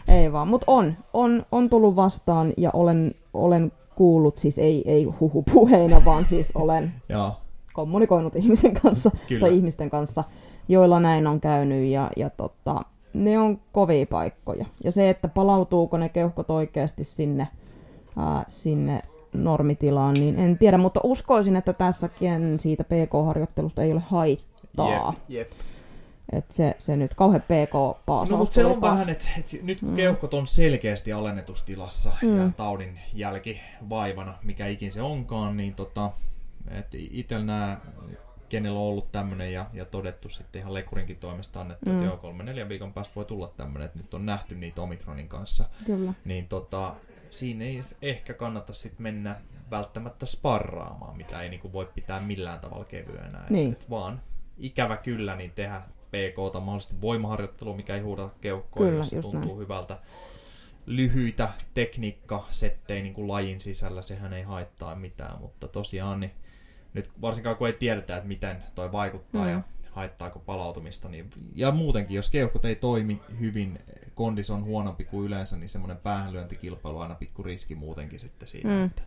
ei vaan, mutta on, on, on tullut vastaan ja olen, olen kuullut, siis ei, ei huhupuheina, vaan siis olen Joo. kommunikoinut ihmisen kanssa Kyllä. tai ihmisten kanssa, joilla näin on käynyt ja, ja tota, ne on kovia paikkoja. Ja se, että palautuuko ne keuhkot oikeasti sinne, ää, sinne normitilaan, niin en tiedä, mutta uskoisin, että tässäkin siitä PK-harjoittelusta ei ole haittaa. Jep, jep. Että se, se nyt kauhean PK-paasaus No mutta se on taas. vähän, että et nyt kun keuhkot on selkeästi alennetustilassa Mm. ja taudin jälkivaivana, mikä ikin se onkaan, niin tota, että itsellä nämä, kenellä on ollut tämmöinen ja, ja todettu sitten ihan lekurinkin toimesta annettu, Mm. että joo, kolme neljän viikon päästä voi tulla tämmöinen, että nyt on nähty niitä Omikronin kanssa, Kyllä. niin tota, siinä ei ehkä kannata sitten mennä välttämättä sparraamaan, mitä ei niinku voi pitää millään tavalla kevyenä. Et- Niin. Et vaan ikävä kyllä niin tehdä PKta, mahdollisesti voimaharjoittelua, mikä ei huuda Kyllä, jos tuntuu näin. hyvältä. Lyhyitä tekniikkasettejä niin kuin lajin sisällä, sehän ei haittaa mitään, mutta tosiaan niin nyt varsinkaan kun ei tiedetä, että miten toi vaikuttaa Mm. ja haittaako palautumista, niin, ja muutenkin, jos keuhkot ei toimi hyvin, kondis on huonompi kuin yleensä, niin semmoinen päähänlyöntikilpailu on aina pikku riski muutenkin sitten siinä. Mm. Että,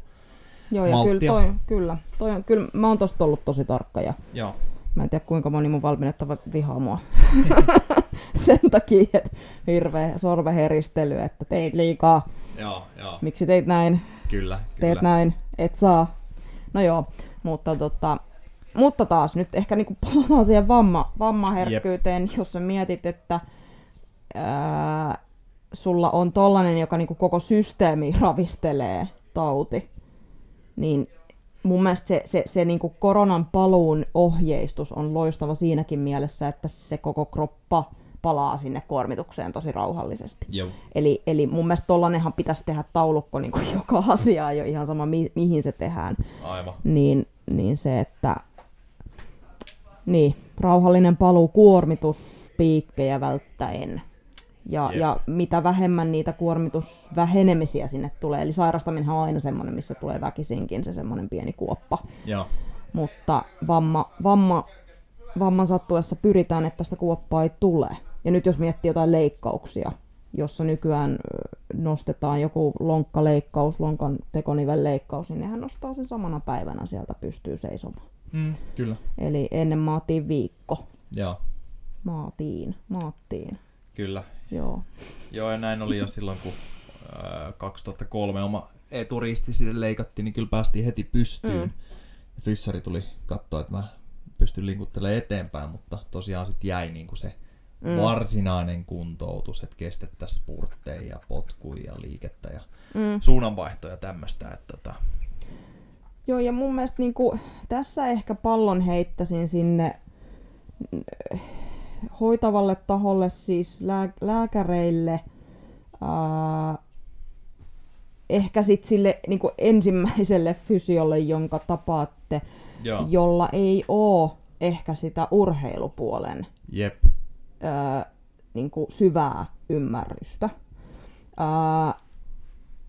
Joo, ja Malttia. kyllä, toi, kyllä, toi on, kyllä mä oon tosta ollut tosi tarkka ja joo, mä en tiedä kuinka moni mun valmennettava vihaa mua sen takia, että hirveä sorveheristely, että teit liikaa, joo, joo, miksi teit näin, kyllä, teet kyllä. näin, et saa. No joo, mutta, tota, mutta taas nyt ehkä niinku palataan siihen vamma, vammaherkkyyteen, jos sä mietit, että ää, sulla on tollanen, joka niinku koko systeemi ravistelee tauti, niin mun mielestä se, se, se niinku koronan paluun ohjeistus on loistava siinäkin mielessä, että se koko kroppa palaa sinne kuormitukseen tosi rauhallisesti. Joo, Eli, eli mun mielestä tollanenhan pitäisi tehdä taulukko niin kuin joka asiaa jo ihan sama mi- mihin se tehdään. aivan. Niin, niin se, että niin, rauhallinen paluu kuormituspiikkejä välttäen. Ja, Jep. ja mitä vähemmän niitä kuormitusvähenemisiä sinne tulee. Eli sairastaminen on aina semmoinen, missä tulee väkisinkin se semmoinen pieni kuoppa. Joo, Mutta vamma, vamma, vamman sattuessa pyritään, että sitä kuoppaa ei tule. Ja nyt jos miettii jotain leikkauksia, jossa nykyään nostetaan joku lonkkaleikkaus, lonkan tekonivelleikkaus, niin nehän nostaa sen samana päivänä sieltä pystyy seisomaan. mm, kyllä. Eli ennen maatiin viikko. Joo, Maatiin, maattiin. kyllä. Joo. Joo, ja näin oli jo silloin, kun ää, 2003 oma eturisti sille leikattiin, niin kyllä päästiin heti pystyyn. Mm. Mm. fyssari tuli katsoa, että mä pystyn linkuttelemaan eteenpäin, mutta tosiaan sitten jäi niin kuin se mm. varsinainen kuntoutus, että kestettäisiin spurtteja ja potkuja ja liikettä ja mm. suunnanvaihtoja tämmöistä. Että tota... Joo, ja mun mielestä niin kuin, tässä ehkä pallon heittäisin sinne äh, hoitavalle taholle, siis lää- lääkäreille, ää, ehkä sitten sille niin kuin ensimmäiselle fysiolle, jonka tapaatte, Joo. jolla ei ole ehkä sitä urheilupuolen Jep. Ää, niin kuin syvää ymmärrystä. Ää,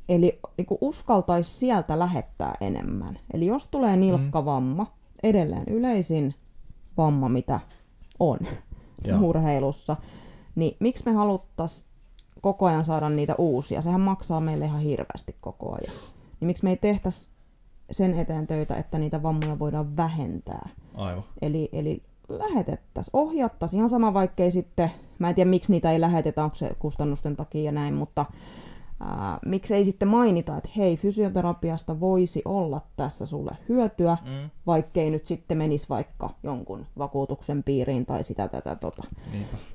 eli niin kuin uskaltaisi sieltä lähettää enemmän. Eli jos tulee nilkkavamma, mm. edelleen yleisin vamma, mitä on Joo. urheilussa, niin miksi me haluttaisiin koko ajan saada niitä uusia? Sehän maksaa meille ihan hirveästi koko ajan. Niin miksi me ei tehtäisi sen eteen töitä, että niitä vammoja voidaan vähentää? Aivan. Eli, eli lähetettäisiin, ohjattaisiin. Ihan sama vaikkei sitten, mä en tiedä miksi niitä ei lähetetä, onko se kustannusten takia ja näin, mutta ää, miksei sitten mainita, että hei, fysioterapiasta voisi olla tässä sulle hyötyä, mm. vaikkei nyt sitten menisi vaikka jonkun vakuutuksen piiriin tai sitä tätä tota.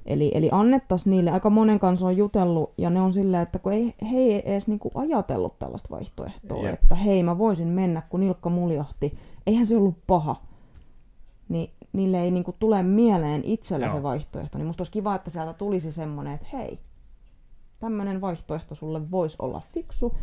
Eli, eli annettaisiin niille, aika monen kanssa on jutellut, ja ne on silleen, että kun ei, he ei edes niinku ajatellut tällaista vaihtoehtoa, Jep. että hei mä voisin mennä, kun nilkka muljahti, eihän se ollut paha. Niin niille ei niinku tule mieleen itsellä Joo. se vaihtoehto, niin musta olisi kiva, että sieltä tulisi semmoinen, että hei, tämmöinen vaihtoehto sulle voisi olla fiksu.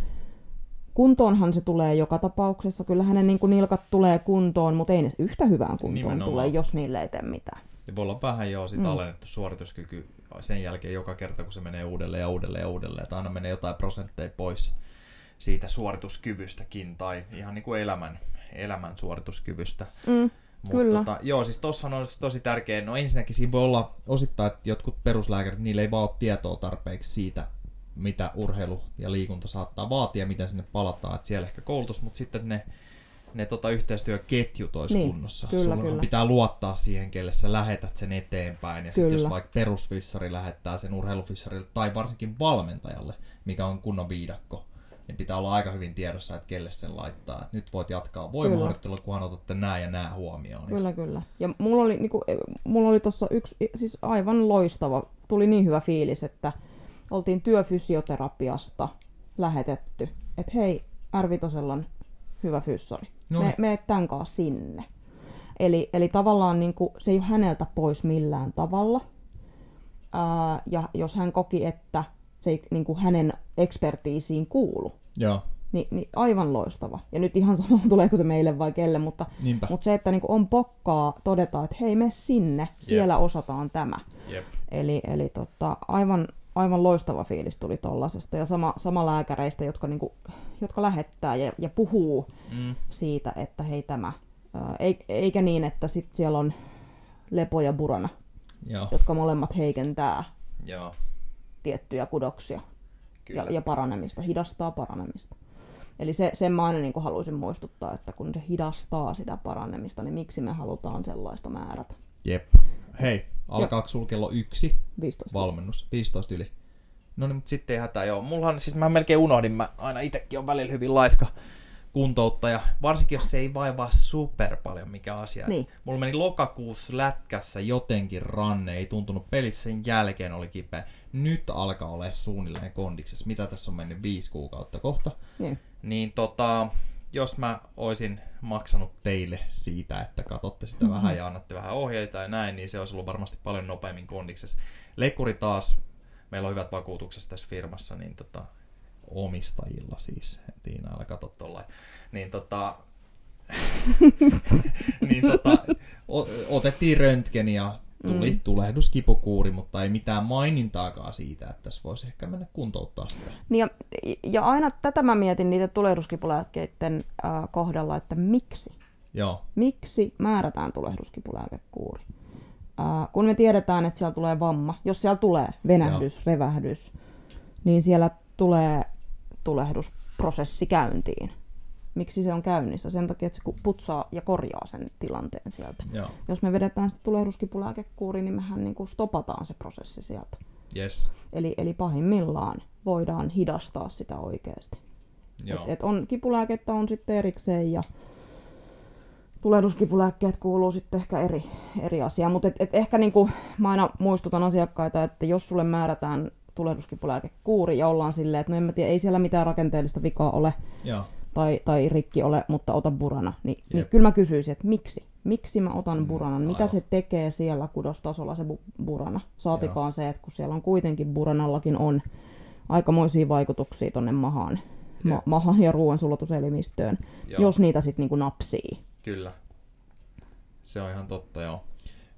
Kuntoonhan se tulee joka tapauksessa. Kyllä hänen niin nilkat tulee kuntoon, mutta ei ne yhtä hyvään kuntoon Nimenomaan. tule, jos niille ei tee mitään. Ja voi olla vähän jo sit mm. alennettu suorituskyky sen jälkeen joka kerta, kun se menee uudelleen ja uudelleen ja uudelleen. Että aina menee jotain prosentteja pois siitä suorituskyvystäkin tai ihan niin kuin elämän, elämän suorituskyvystä. Mm. Kyllä. Tota, joo, siis tossahan on tosi tärkeä. No ensinnäkin siinä voi olla osittain, että jotkut peruslääkärit, niillä ei vaan ole tietoa tarpeeksi siitä, mitä urheilu ja liikunta saattaa vaatia, miten sinne palataan. Että siellä ehkä koulutus, mutta sitten ne, ne tota, yhteistyöketjut olisi niin, kunnossa. Kyllä, Sulla kyllä. pitää luottaa siihen, kelle sä lähetät sen eteenpäin. Ja sitten jos vaikka perusfissari lähettää sen urheilufissarille tai varsinkin valmentajalle, mikä on kunnon viidakko, niin pitää olla aika hyvin tiedossa, että kelle sen laittaa. Et nyt voit jatkaa voimaharjoittelua, kunhan otatte nämä ja nämä huomioon. Kyllä, kyllä. Ja mulla oli, niin kuin, mulla oli tuossa yksi, siis aivan loistava, tuli niin hyvä fiilis, että oltiin työfysioterapiasta lähetetty, että hei, Arvitosella on hyvä fyssari. No. Me, me tämän kanssa sinne. Eli, eli tavallaan niin kuin, se ei ole häneltä pois millään tavalla. Ää, ja jos hän koki, että se ei niin kuin hänen ekspertiisiin kuulu. Joo. Ni, niin aivan loistava. Ja nyt ihan sama, tuleeko se meille vai kelle, mutta, mutta se, että niin kuin on pokkaa todeta, että hei, me sinne, siellä yep. osataan tämä. Yep. Eli, eli tota, aivan, aivan loistava fiilis tuli tollasesta. Ja sama, sama lääkäreistä, jotka, niin kuin, jotka lähettää ja, ja puhuu mm. siitä, että hei tämä. eikä niin, että sit siellä on lepo ja burana, Joo. jotka molemmat heikentää Joo tiettyjä kudoksia ja, ja paranemista, hidastaa paranemista. Eli se, sen mä aina niin haluaisin muistuttaa, että kun se hidastaa sitä paranemista, niin miksi me halutaan sellaista määrätä. Jep. Hei, alkaako sulla kello yksi 15 valmennus? 15 yli. No niin, mutta sitten ei hätää, joo. Mullahan, siis mä melkein unohdin, mä aina itsekin on välillä hyvin laiska kuntouttaja, varsinkin jos se ei vaivaa super paljon mikä asia. Niin. Mulla meni lokakuussa lätkässä jotenkin ranne, ei tuntunut pelissä, sen jälkeen oli kipeä. Nyt alkaa olla suunnilleen kondiksessa. Mitä tässä on mennyt viisi kuukautta kohta? Niin. Niin tota, jos mä oisin maksanut teille siitä, että katsotte sitä mm-hmm. vähän ja annatte vähän ohjeita ja näin, niin se olisi ollut varmasti paljon nopeammin kondiksessa. Lekkuri taas, meillä on hyvät vakuutukset tässä firmassa, niin tota, omistajilla siis, Tiina, älä katso tollain. Niin tota, niin tota, otettiin röntgeni ja tuli mm. tulehduskipukuuri, mutta ei mitään mainintaakaan siitä, että tässä voisi ehkä mennä kuntouttaa sitä. Niin ja, ja aina tätä mä mietin niitä tulehduskipulääkkeiden äh, kohdalla, että miksi? Joo. Miksi määrätään tulehduskipulääkekuuri? Äh, kun me tiedetään, että siellä tulee vamma, jos siellä tulee venähdys, Joo. revähdys, niin siellä tulee tulehdusprosessi käyntiin. Miksi se on käynnissä? Sen takia, että se putsaa ja korjaa sen tilanteen sieltä. Joo. Jos me vedetään sitten tulehduskipulääkekuuri, niin mehän niin kuin stopataan se prosessi sieltä. Yes. Eli, eli pahimmillaan voidaan hidastaa sitä oikeasti. Joo. Et, et on, kipulääkettä on sitten erikseen ja, tulehduskipulääkkeet kuuluu sitten ehkä eri, eri asia. Mutta et, et ehkä niinku, mä aina muistutan asiakkaita, että jos sulle määrätään tulehduskipulääkekuuri ja ollaan silleen, että no en mä tiedä, ei siellä mitään rakenteellista vikaa ole Joo. tai, tai rikki ole, mutta ota burana, niin, niin kyllä mä kysyisin, että miksi? Miksi mä otan buranan? Mitä aivan. se tekee siellä kudostasolla se bu- burana? Saatikaan se, että kun siellä on kuitenkin buranallakin on aikamoisia vaikutuksia tonne mahaan, ma- mahaan ja ruoansulatuselimistöön, Joo. jos niitä sitten niinku napsii. Kyllä. Se on ihan totta, joo.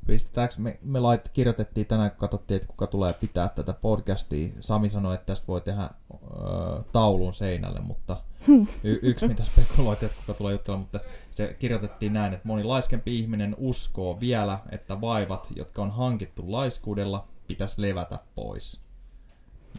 Pistetäänkö, me, me lait, kirjoitettiin tänään, kun katsottiin, että kuka tulee pitää tätä podcastia. Sami sanoi, että tästä voi tehdä ö, taulun seinälle, mutta y- yksi mitä spekuloitiin, että kuka tulee juttelemaan, mutta se kirjoitettiin näin, että moni laiskempi ihminen uskoo vielä, että vaivat, jotka on hankittu laiskuudella, pitäisi levätä pois.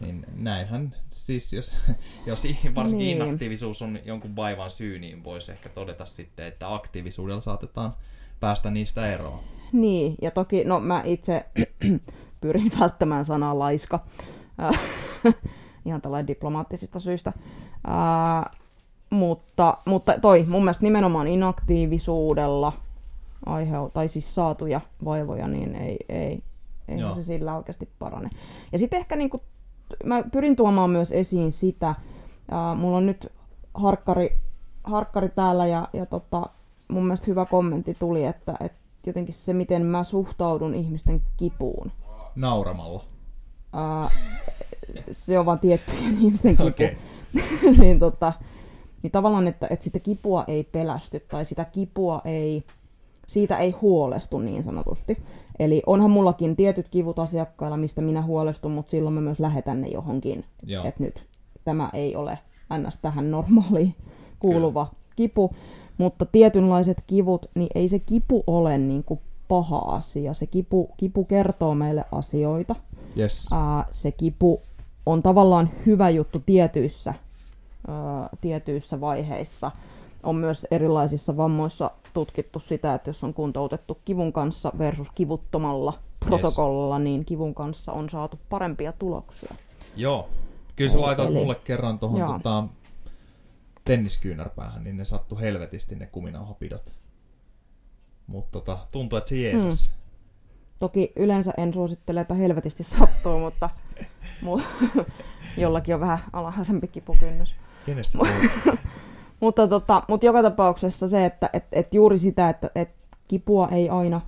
Niin näinhän, siis jos, jos varsinkin Niin. inaktiivisuus on jonkun vaivan syy, niin voisi ehkä todeta sitten, että aktiivisuudella saatetaan päästä niistä eroon. Niin, ja toki, no mä itse pyrin välttämään sanaa laiska. Äh, Ihan tällainen diplomaattisista syistä. Ää, mutta, mutta toi, mun mielestä nimenomaan inaktiivisuudella aiheu, tai siis saatuja vaivoja, niin ei, ei, ei Joo. se sillä oikeasti parane. Ja sitten ehkä niinku, mä pyrin tuomaan myös esiin sitä, ää, mulla on nyt harkkari, harkkari täällä ja, ja tota, mun mielestä hyvä kommentti tuli, että, että jotenkin se, miten mä suhtaudun ihmisten kipuun. Nauramalla. Ää, se on vaan tiettyjen ihmisten kipu. Okei. niin, tota, niin tavallaan, että, että sitä kipua ei pelästy tai sitä kipua ei, siitä ei huolestu niin sanotusti. Eli onhan mullakin tietyt kivut asiakkailla, mistä minä huolestun, mutta silloin mä myös lähetän ne johonkin. Että nyt tämä ei ole ns. tähän normaaliin kuuluva kipu. Mutta tietynlaiset kivut, niin ei se kipu ole niin kuin paha asia. Se kipu, kipu kertoo meille asioita. Yes. Ää, se kipu on tavallaan hyvä juttu tietyissä, ää, tietyissä vaiheissa. On myös erilaisissa vammoissa tutkittu sitä, että jos on kuntoutettu kivun kanssa versus kivuttomalla protokollalla, niin kivun kanssa on saatu parempia tuloksia. Joo. Kyllä sä eli- mulle kerran tuohon tota, tenniskyynärpäähän, niin ne sattu helvetisti ne kuminauhapidot. Mutta tota, tuntuu, että se jeesas. Mm. Toki yleensä en suosittele, että helvetisti sattuu, mutta mu- jollakin on vähän alhaisempi kipukynnys. Kenestä? Mutta, tota, mutta joka tapauksessa se, että et, et juuri sitä, että et kipua ei aina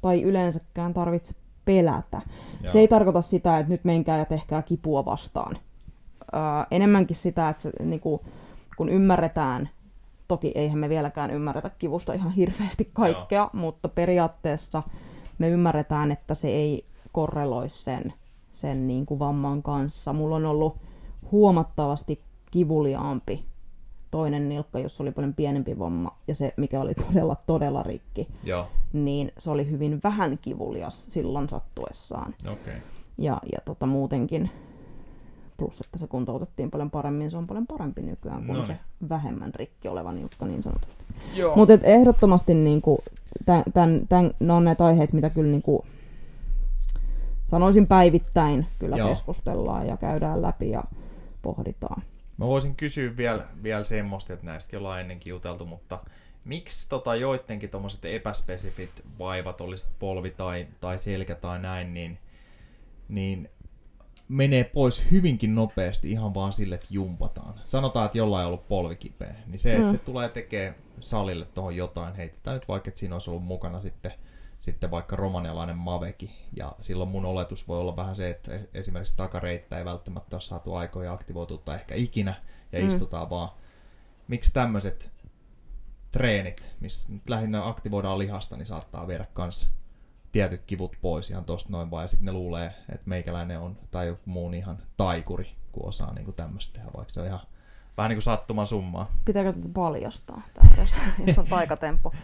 tai yleensäkään tarvitse pelätä. Joo. Se ei tarkoita sitä, että nyt menkää ja tehkää kipua vastaan. Öö, enemmänkin sitä, että se, niinku, kun ymmärretään, toki eihän me vieläkään ymmärretä kivusta ihan hirveästi kaikkea, Joo. mutta periaatteessa me ymmärretään, että se ei korreloi sen, sen niin kuin vamman kanssa. Mulla on ollut huomattavasti kivuliaampi toinen nilkka, jossa oli paljon pienempi vamma, ja se, mikä oli todella, todella rikki, Joo, niin se oli hyvin vähän kivulias silloin sattuessaan. Okay. Ja, ja tota, muutenkin, plus että se kuntoutettiin paljon paremmin, se on paljon parempi nykyään kuin Noniin. se vähemmän rikki oleva nilkka niin sanotusti. Joo. Mutta ehdottomasti niinku, tän, tän, tän, ne on näitä aiheita, mitä kyllä niinku, sanoisin päivittäin kyllä Joo. keskustellaan ja käydään läpi ja pohditaan. Mä voisin kysyä vielä, vielä semmoista, että näistäkin ollaan ennenkin juteltu, mutta miksi tota joidenkin tommoset epäspesifit vaivat, olisi polvi tai, tai selkä tai näin, niin, niin menee pois hyvinkin nopeasti ihan vaan sille, että jumpataan. Sanotaan, että jollain on ollut polvi kipeä, niin se, että Mm. se tulee tekee salille tuohon jotain, heitetään nyt vaikka, että siinä olisi ollut mukana sitten, sitten vaikka romanialainen maveki, ja silloin mun oletus voi olla vähän se, että esimerkiksi takareittä ei välttämättä ole saatu aikoja aktivoitua ehkä ikinä, ja Mm. istutaan vaan. Miksi tämmöiset treenit, missä nyt lähinnä aktivoidaan lihasta, niin saattaa viedä kans tietyt kivut pois ihan tosta noin vaan, ja sitten ne luulee, että meikäläinen on, tai joku muu niin ihan taikuri, kun osaa niin tämmöistä tehdä, vaikka se on ihan vähän niin kuin sattuman summaa. Pitääkö tätä paljastaa, tää, jos, jos on taikatemppu?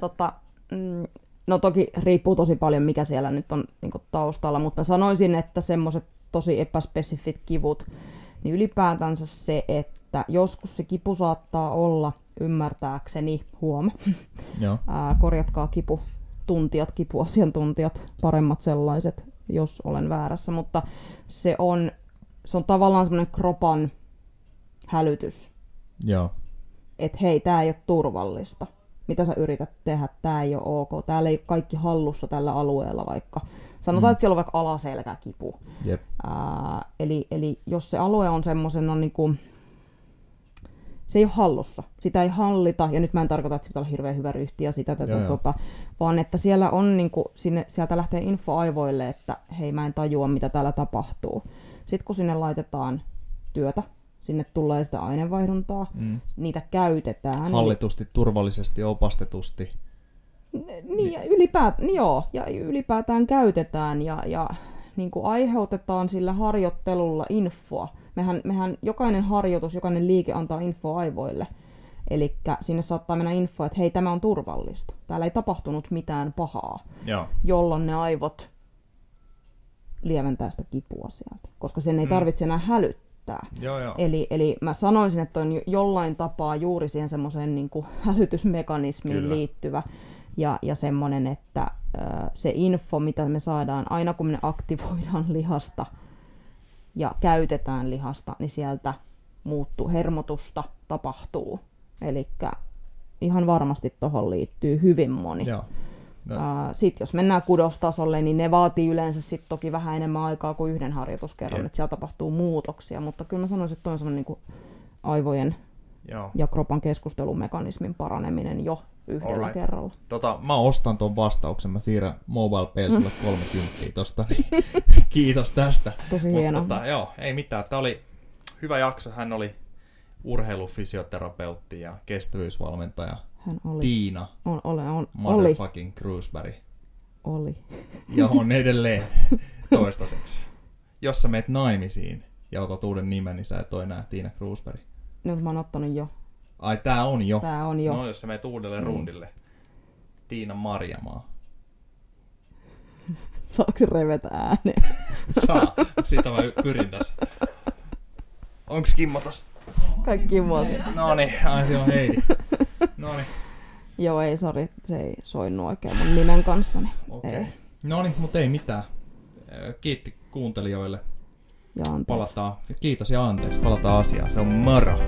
Tota, mm, no toki riippuu tosi paljon, mikä siellä nyt on niin taustalla, mutta sanoisin, että semmoiset tosi epäspesifit kivut, niin ylipäätänsä se, että joskus se kipu saattaa olla ymmärtääkseni, huom, Joo. ää, korjatkaa kipu, tuntijat, kipuasiantuntijat, paremmat sellaiset, jos olen väärässä, mutta se on, se on tavallaan semmoinen kropan hälytys, Joo. että hei, tämä ei ole turvallista. mitä sä yrität tehdä, tämä ei ole ok, täällä ei ole kaikki hallussa tällä alueella vaikka. Sanotaan, mm. että siellä on vaikka alaselkäkipu. Jep. Ää, eli, eli jos se alue on semmoisena niin kuin, se ei ole hallussa. Sitä ei hallita, ja nyt mä en tarkoita, että se pitää olla hirveän hyvä ryhti ja sitä, tätä, tota, vaan että siellä on niin kuin, sinne, sieltä lähtee info aivoille, että hei mä en tajua, mitä täällä tapahtuu. Sitten kun sinne laitetaan työtä, sinne tulee sitä aineenvaihduntaa, Mm. niitä käytetään. Hallitusti, turvallisesti, opastetusti. Niin, ja ylipäätään, niin joo, ja ylipäätään käytetään ja, ja niin kuin aiheutetaan sillä harjoittelulla infoa. Mehän, mehän jokainen harjoitus, jokainen liike antaa infoa aivoille. Eli sinne saattaa mennä info, että hei, tämä on turvallista. Täällä ei tapahtunut mitään pahaa, Joo. jolloin ne aivot lieventää sitä kipua sieltä. Koska sen ei Mm. tarvitse enää hälyttää. Joo, joo. Eli, eli mä sanoisin, että on jo- jollain tapaa juuri siihen semmoiseen niin hälytysmekanismiin Kyllä. liittyvä ja, ja semmoinen, että ö, se info, mitä me saadaan aina kun me aktivoidaan lihasta ja käytetään lihasta, niin sieltä muuttuu, hermotusta tapahtuu. Eli ihan varmasti tuohon liittyy hyvin moni. Joo. No. Sitten jos mennään kudostasolle, niin ne vaatii yleensä sit toki vähän enemmän aikaa kuin yhden harjoituskerran, että siellä tapahtuu muutoksia, mutta kyllä mä sanoisin, että toi on semmoinen niin aivojen Joo. ja kropan keskustelumekanismin paraneminen jo yhdellä Alright. kerralla. Tota, mä ostan ton vastauksen, mä siirrän Mobile Pay sulle 30 tosta, niin kiitos tästä. Tosi Mut hienoa. Tota, joo, ei mitään. Tämä oli hyvä jakso. Hän oli urheilufysioterapeutti ja kestävyysvalmentaja Hän oli. Tiina On, ole, on, motherfucking Cruiseberry. Oli. Ja on edelleen toistaiseksi. Jos sä meet naimisiin ja otat uuden nimen, niin sä et ole enää Tiina Cruiseberry. Nyt mä oon ottanut jo. Ai tää on jo. Tää on jo. No jos sä meet uudelle Mm. rundille. Tiina Marjamaa. Saako revetä ääneen? Saa. Sitä mä pyrin tässä. Onks Kimmo tossa? Kaikki vuosi. No niin, ai se on Heidi. No niin, Joo, ei, sori, se ei soinnu oikein mun nimen kanssa. Niin. Okay. No niin, mutta ei mitään. Kiitti kuuntelijoille. Ja anteeksi. Palataan. Kiitos ja anteeksi. Palataan asiaan. Se on moro.